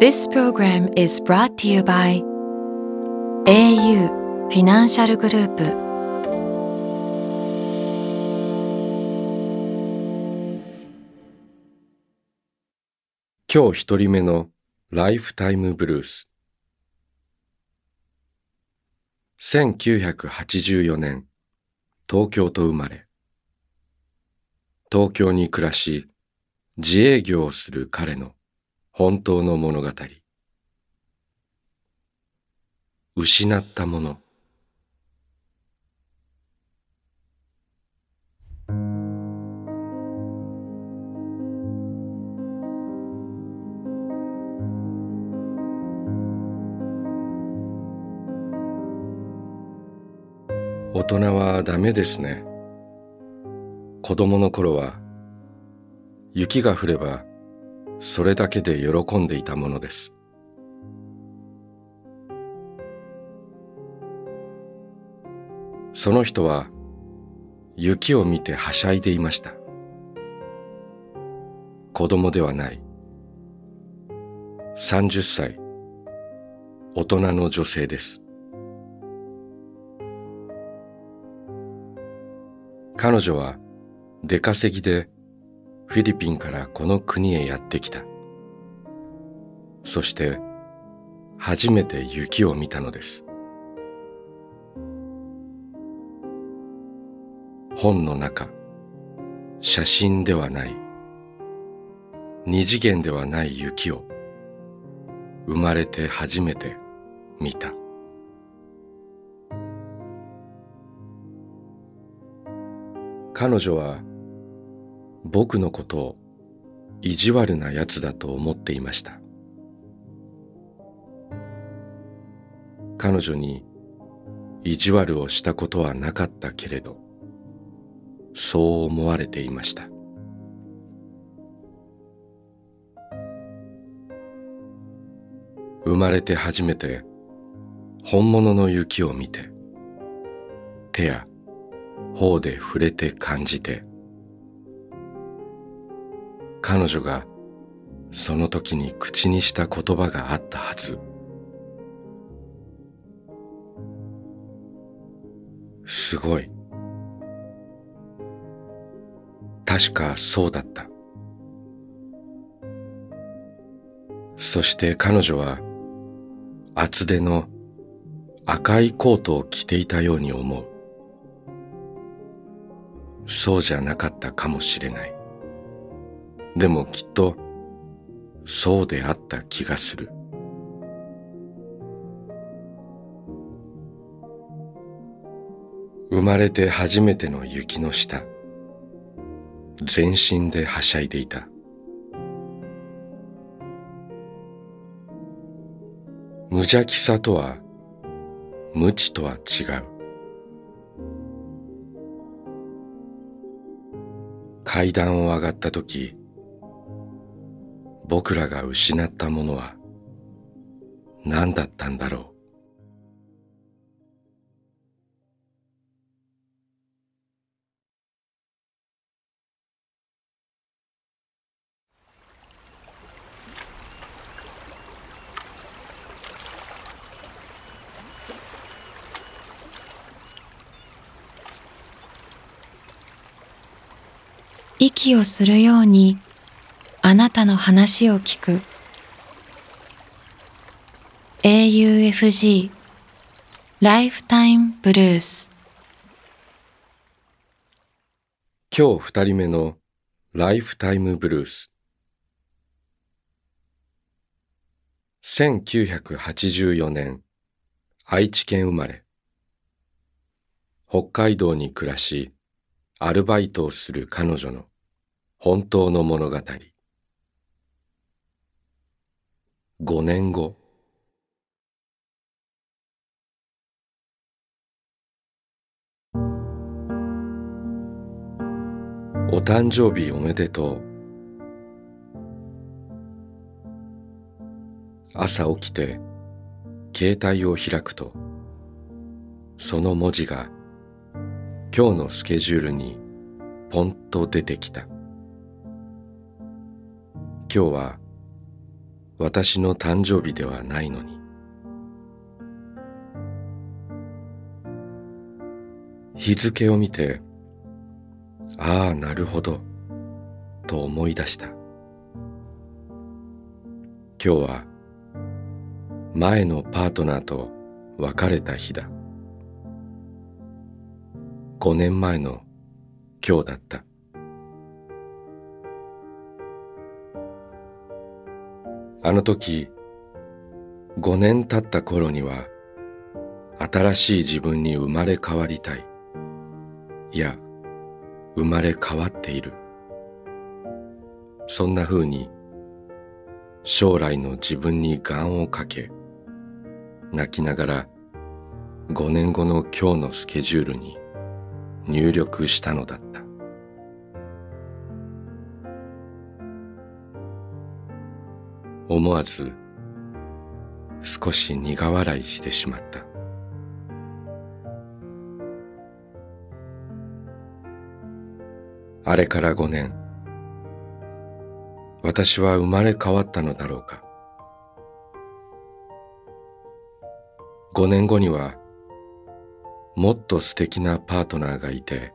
This program is brought to you by au フィナンシャルグループ今日一人目のライフタイムブルース1984年東京と生まれ東京に暮らし自営業をする彼の本当の物語。失ったもの。大人はダメですね。子供の頃は雪が降ればそれだけで喜んでいたものです。その人は雪を見てはしゃいでいました。子供ではない。30歳。大人の女性です。彼女は出稼ぎでフィリピンからこの国へやってきた。そして初めて雪を見たのです。本の中写真ではない。二次元ではない雪を生まれて初めて見た。彼女は僕のことを意地悪なやつだと思っていました。彼女に意地悪をしたことはなかったけれどそう思われていました。生まれて初めて本物の雪を見て手や頬で触れて感じて彼女がその時に口にした言葉があったはず。すごい。確かそうだった。そして彼女は厚手の赤いコートを着ていたように思う。そうじゃなかったかもしれない。でもきっとそうであった気がする。生まれて初めての雪の下全身ではしゃいでいた。無邪気さとは無知とは違う。階段を上がった時僕らが失ったものは何だったんだろう。息をするようにあなたの話を聞く。AUFG ライフタイムブルース今日二人目のライフタイムブルース1984年愛知県生まれ。北海道に暮らしアルバイトをする彼女の本当の物語。5年後。お誕生日おめでとう。朝起きて携帯を開くとその文字が今日のスケジュールにポンと出てきた。今日は私の誕生日ではないのに。日付を見てああなるほどと思い出した。今日は前のパートナーと別れた日だ。5年前の今日だった。あの時5年経った頃には新しい自分に生まれ変わりたい。いや生まれ変わっている。そんな風に将来の自分に願をかけ泣きながら5年後の今日のスケジュールに入力したのだった。思わず少し苦笑いしてしまった。あれから5年。私は生まれ変わったのだろうか。5年後にはもっと素敵なパートナーがいて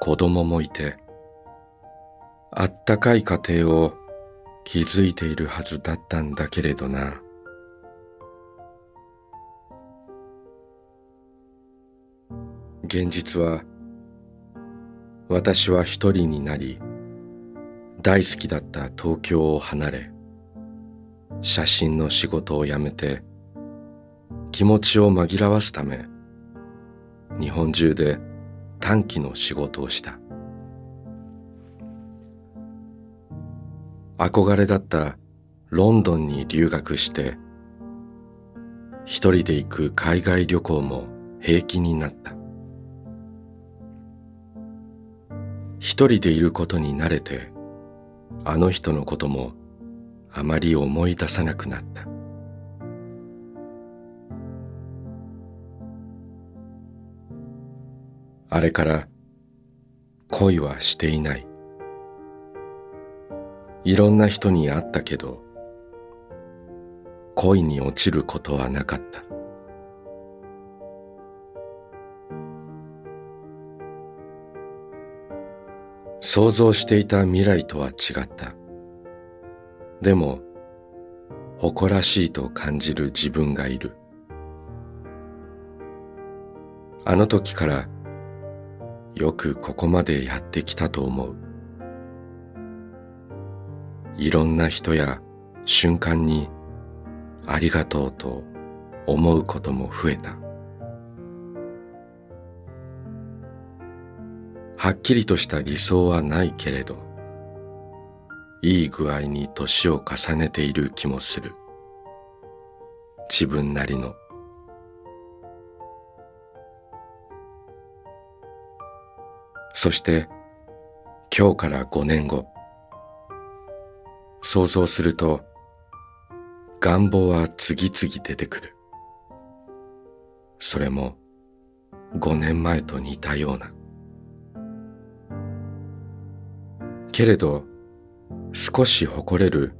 子供もいてあったかい家庭を築いているはずだったんだけれどな。現実は私は一人になり大好きだった東京を離れ写真の仕事を辞めて気持ちを紛らわすため日本中で短期の仕事をした。憧れだったロンドンに留学して一人で行く海外旅行も平気になった。一人でいることに慣れてあの人のこともあまり思い出さなくなった。あれから恋はしていない。いろんな人に会ったけど恋に落ちることはなかった。想像していた未来とは違った。でも誇らしいと感じる自分がいる。あの時からよくここまでやってきたと思う。いろんな人や瞬間にありがとうと思うことも増えた。はっきりとした理想はないけれどいい具合に年を重ねている気もする。自分なりの。そして今日から5年後。想像すると願望は次々出てくる。それも5年前と似たような。けれど少し誇れる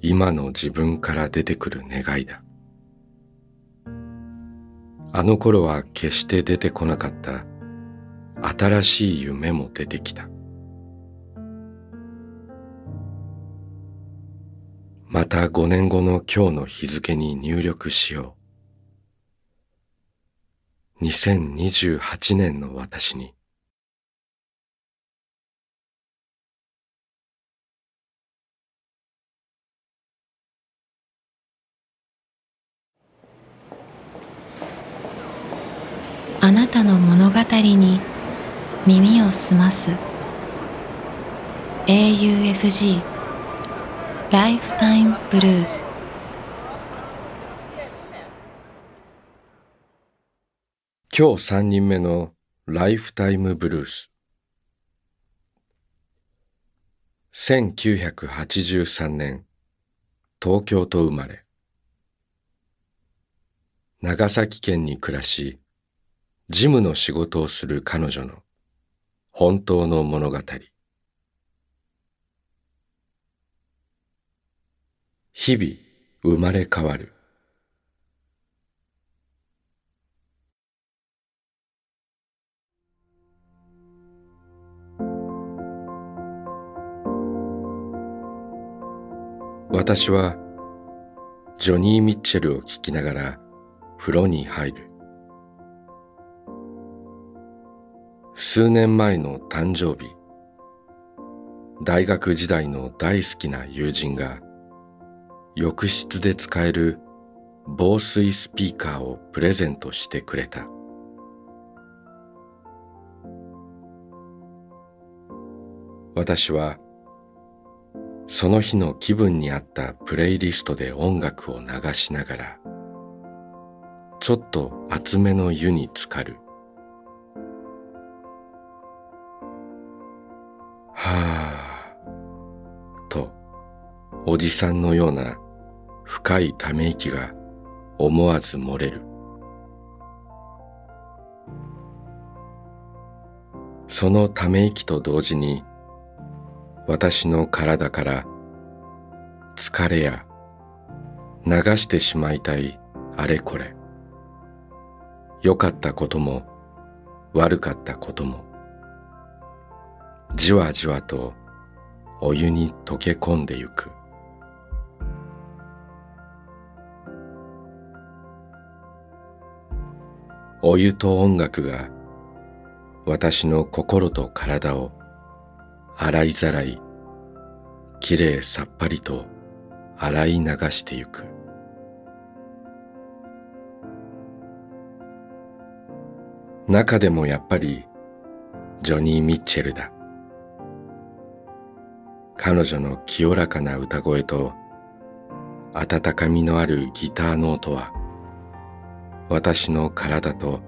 今の自分から出てくる願いだ。あの頃は決して出てこなかった。新しい夢も出てきた。また5年後の今日の日付に入力しよう。2028年の私に。あなたの物語に耳を澄ます。AUFG ライフタイムブルース今日3人目のライフタイムブルース1983年東京と生まれ。長崎県に暮らし事務の仕事をする彼女の本当の物語。日々生まれ変わる。私はジョニー・ミッチェルを聴きながら風呂に入る。数年前の誕生日大学時代の大好きな友人が浴室で使える防水スピーカーをプレゼントしてくれた。私はその日の気分に合ったプレイリストで音楽を流しながらちょっと厚めの湯に浸かる。はあ。おじさんのような深いため息が思わず漏れる。そのため息と同時に私の体から疲れや流してしまいたいあれこれ。良かったことも悪かったことも。じわじわとお湯に溶け込んでゆく。お湯と音楽が私の心と体を洗いざらいきれいさっぱりと洗い流してゆく。中でもやっぱりジョニー・ミッチェルだ。彼女の清らかな歌声と温かみのあるギターの音は私の体と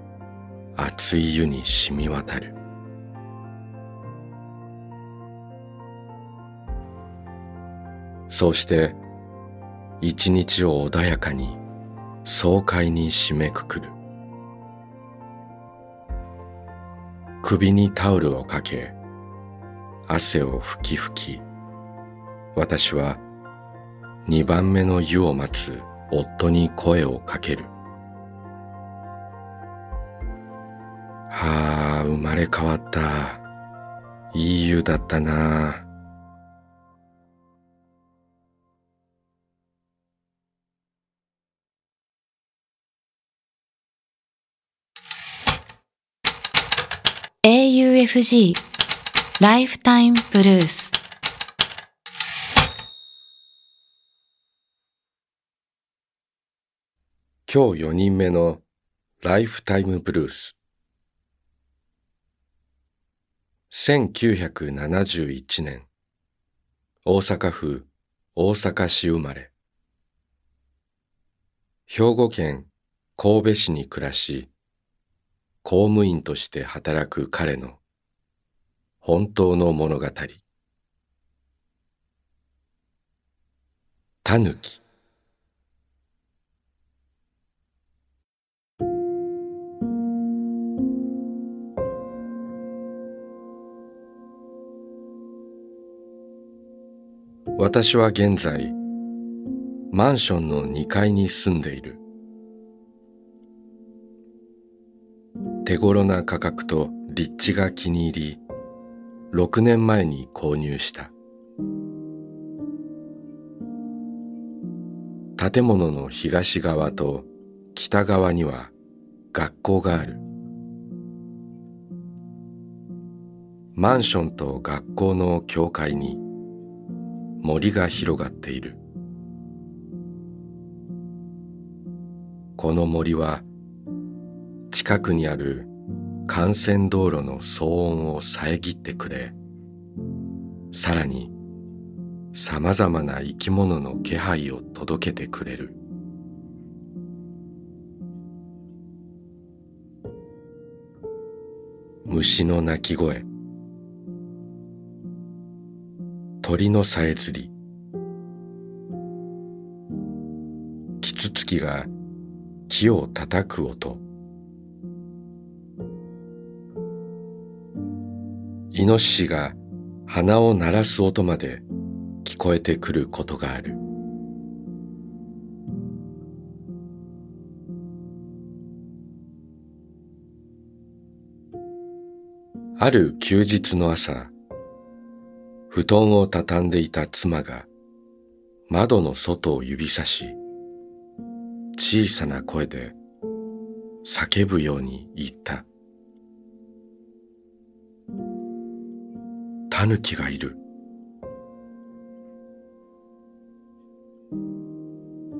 熱い湯に染み渡る。そうして一日を穏やかに爽快に締めくくる。首にタオルをかけ汗をふきふき私は二番目の湯を待つ夫に声をかける。はあ生まれ変わった。いい湯だったな。あ「AUFG ライフタイムブルース」今日4人目のライフタイムブルース1971年。大阪府大阪市生まれ。兵庫県神戸市に暮らし公務員として働く彼の本当の物語。タヌキ。私は現在マンションの2階に住んでいる。手頃な価格と立地が気に入り6年前に購入した。建物の東側と北側には学校がある。マンションと学校の境界に森が広がっている。この森は近くにある幹線道路の騒音を遮ってくれさらにさまざまな生き物の気配を届けてくれる。虫の鳴き声鳥のさえずり。キツツキが木を叩く音。イノシシが鼻を鳴らす音まで聞こえてくることがある。ある休日の朝布団を畳んでいた妻が窓の外を指さし小さな声で叫ぶように言った。タヌキがいる。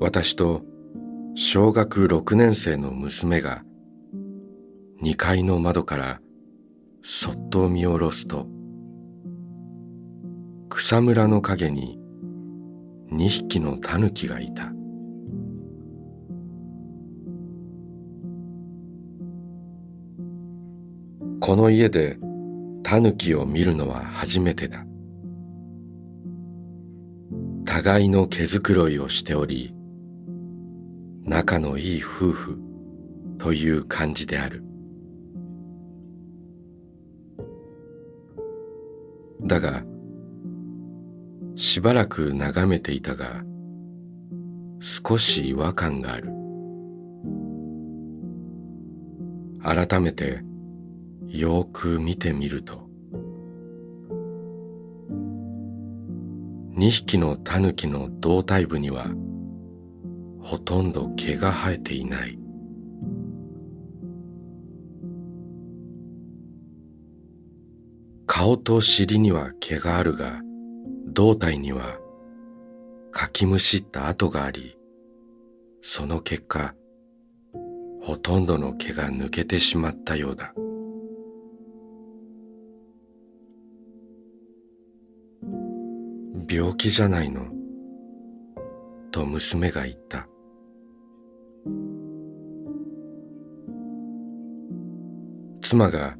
私と小学6年生の娘が2階の窓からそっと見下ろすと草むらの陰に2匹のタヌキがいた。この家でタヌキを見るのは初めてだ。互いの毛づくろいをしており仲のいい夫婦という感じである。だがしばらく眺めていたが少し違和感がある。改めてよく見てみると二匹のタヌキの胴体部にはほとんど毛が生えていない。顔と尻には毛があるが胴体にはかきむしった跡がありその結果ほとんどの毛が抜けてしまったようだ。病気じゃないの？と娘が言った。妻が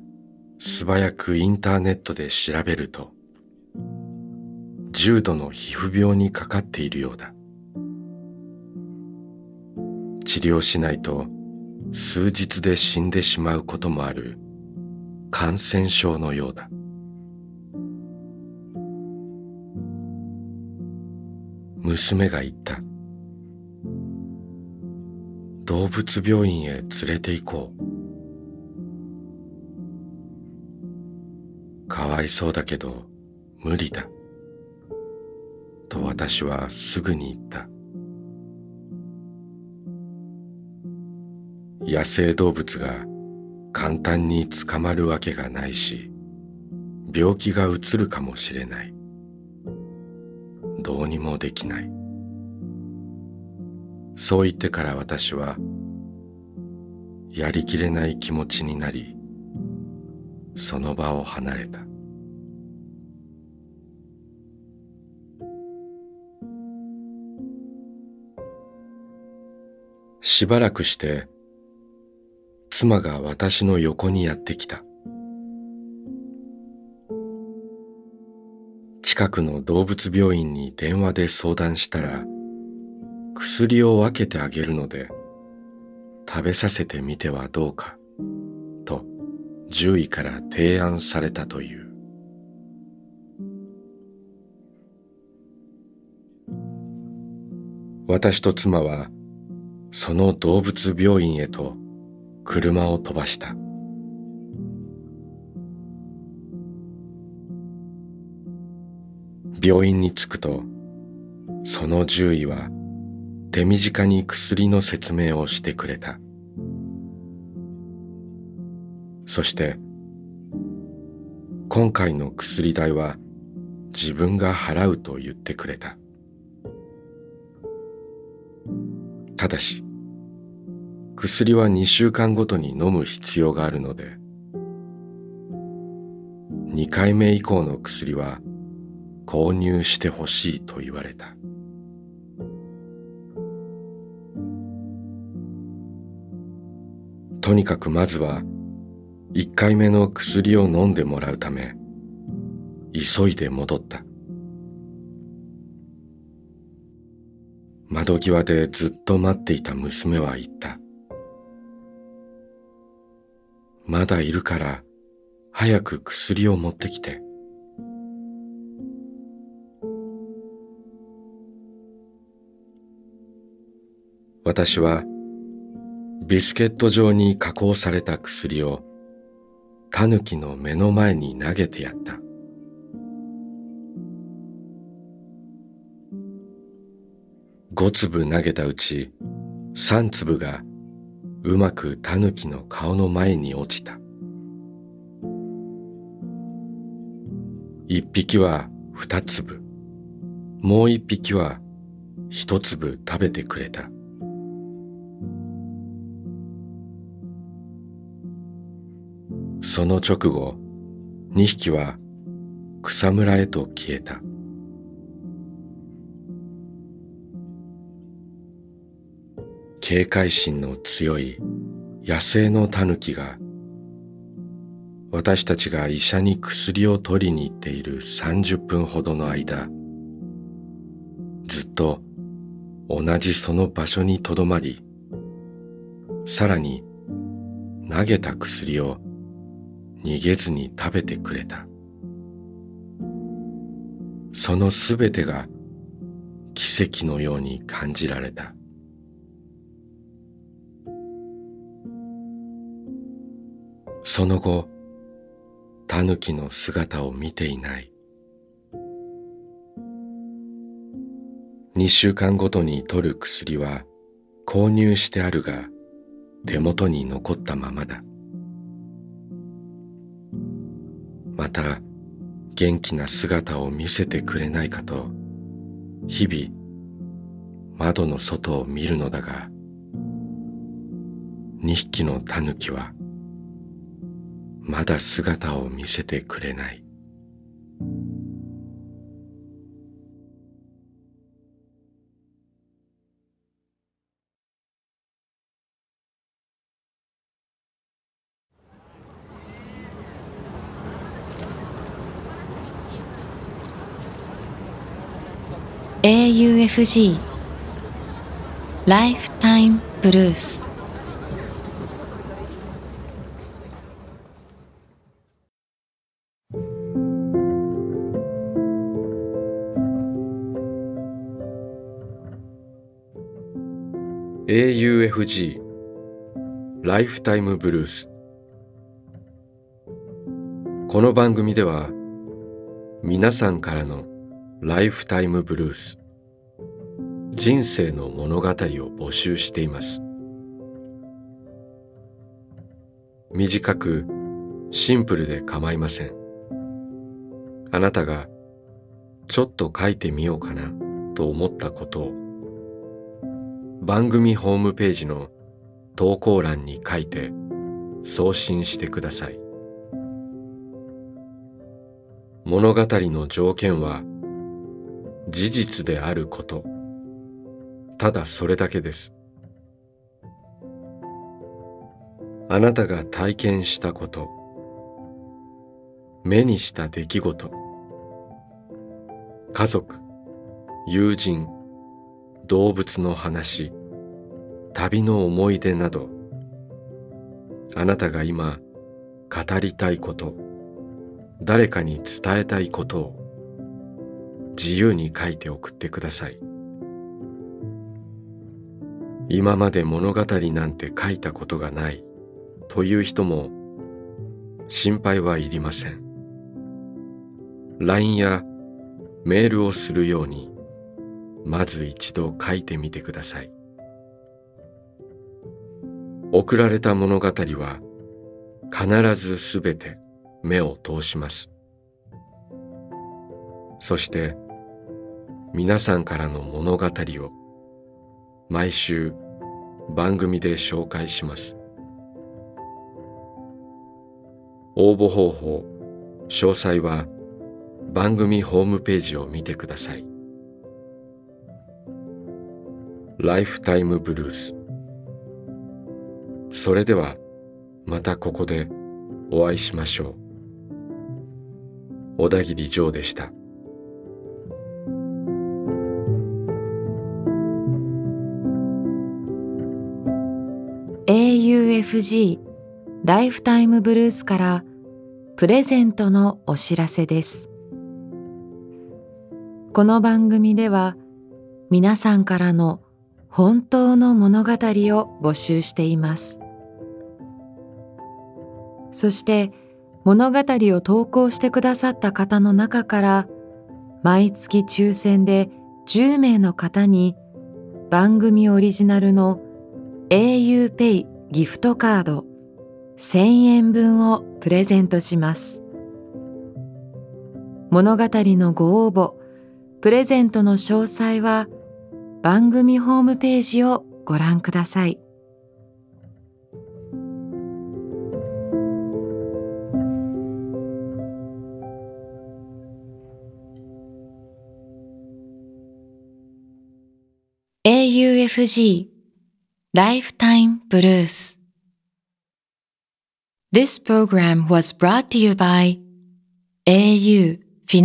素早くインターネットで調べると重度の皮膚病にかかっているようだ。治療しないと数日で死んでしまうこともある感染症のようだ。娘が言った。動物病院へ連れて行こう。かわいそうだけど無理だ。と私はすぐに言った。野生動物が簡単に捕まるわけがないし病気がうつるかもしれない。どうにもできない。そう言ってから私はやりきれない気持ちになりその場を離れた。しばらくして妻が私の横にやってきた。近くの動物病院に電話で相談したら薬を分けてあげるので食べさせてみてはどうかと獣医から提案されたという。私と妻はその動物病院へと車を飛ばした。病院に着くとその獣医は手短に薬の説明をしてくれた。そして今回の薬代は自分が払うと言ってくれた。ただし薬は2週間ごとに飲む必要があるので。2回目以降の薬は購入してほしいと言われた。とにかくまずは1回目の薬を飲んでもらうため急いで戻った。窓際でずっと待っていた娘は言った。まだいるから早く薬を持ってきて。私はビスケット状に加工された薬をタヌキの目の前に投げてやった。五粒投げたうち三粒がうまくタヌキの顔の前に落ちた。一匹は二粒、もう一匹は一粒食べてくれた。その直後、二匹は草むらへと消えた。警戒心の強い野生のタヌキが私たちが医者に薬を取りに行っている30分ほどの間ずっと同じその場所にとどまりさらに投げた薬を逃げずに食べてくれた。そのすべてが奇跡のように感じられた。その後、タヌキの姿を見ていない。二週間ごとに取る薬は購入してあるが手元に残ったままだ。また元気な姿を見せてくれないかと日々窓の外を見るのだが二匹のタヌキはまだ姿を見せてくれない「AUFG ライフタイムブルース」UFG ライフタイムブルースこの番組では皆さんからのライフタイムブルース人生の物語を募集しています。短くシンプルで構いません。あなたがちょっと書いてみようかなと思ったことを番組ホームページの投稿欄に書いて送信してください。物語の条件は事実であること。ただそれだけです。あなたが体験したこと。目にした出来事。家族友人動物の話旅の思い出などあなたが今語りたいこと誰かに伝えたいことを自由に書いて送ってください。今まで物語なんて書いたことがないという人も心配はいりません。LINE やメールをするようにまず一度書いてみてください。送られた物語は必ずすべて目を通します。そして皆さんからの物語を毎週番組で紹介します。応募方法詳細は番組ホームページを見てください。ライフタイムブルースそれではまたここでお会いしましょう。小田切ジョーでした「AUFG ライフタイムブルース」からプレゼントのお知らせです。この番組では皆さんからの本当の物語を募集しています。そして物語を投稿してくださった方の中から毎月抽選で10名の方に番組オリジナルの auPay ギフトカード1000円分をプレゼントします。物語のご応募、プレゼントの詳細は番組ホームページをご覧ください。AUFG Lifetime Blues This program was brought to you by au フィ